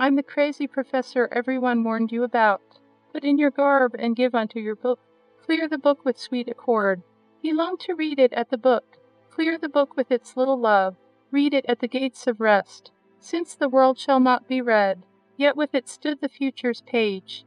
I'm the crazy professor everyone warned you about. Put in your garb and give unto your book. Clear the book with sweet accord. He longed to read it at the book. Clear the book with its little love. Read it at the gates of rest. Since the world shall not be read, Yet with it stood the future's page.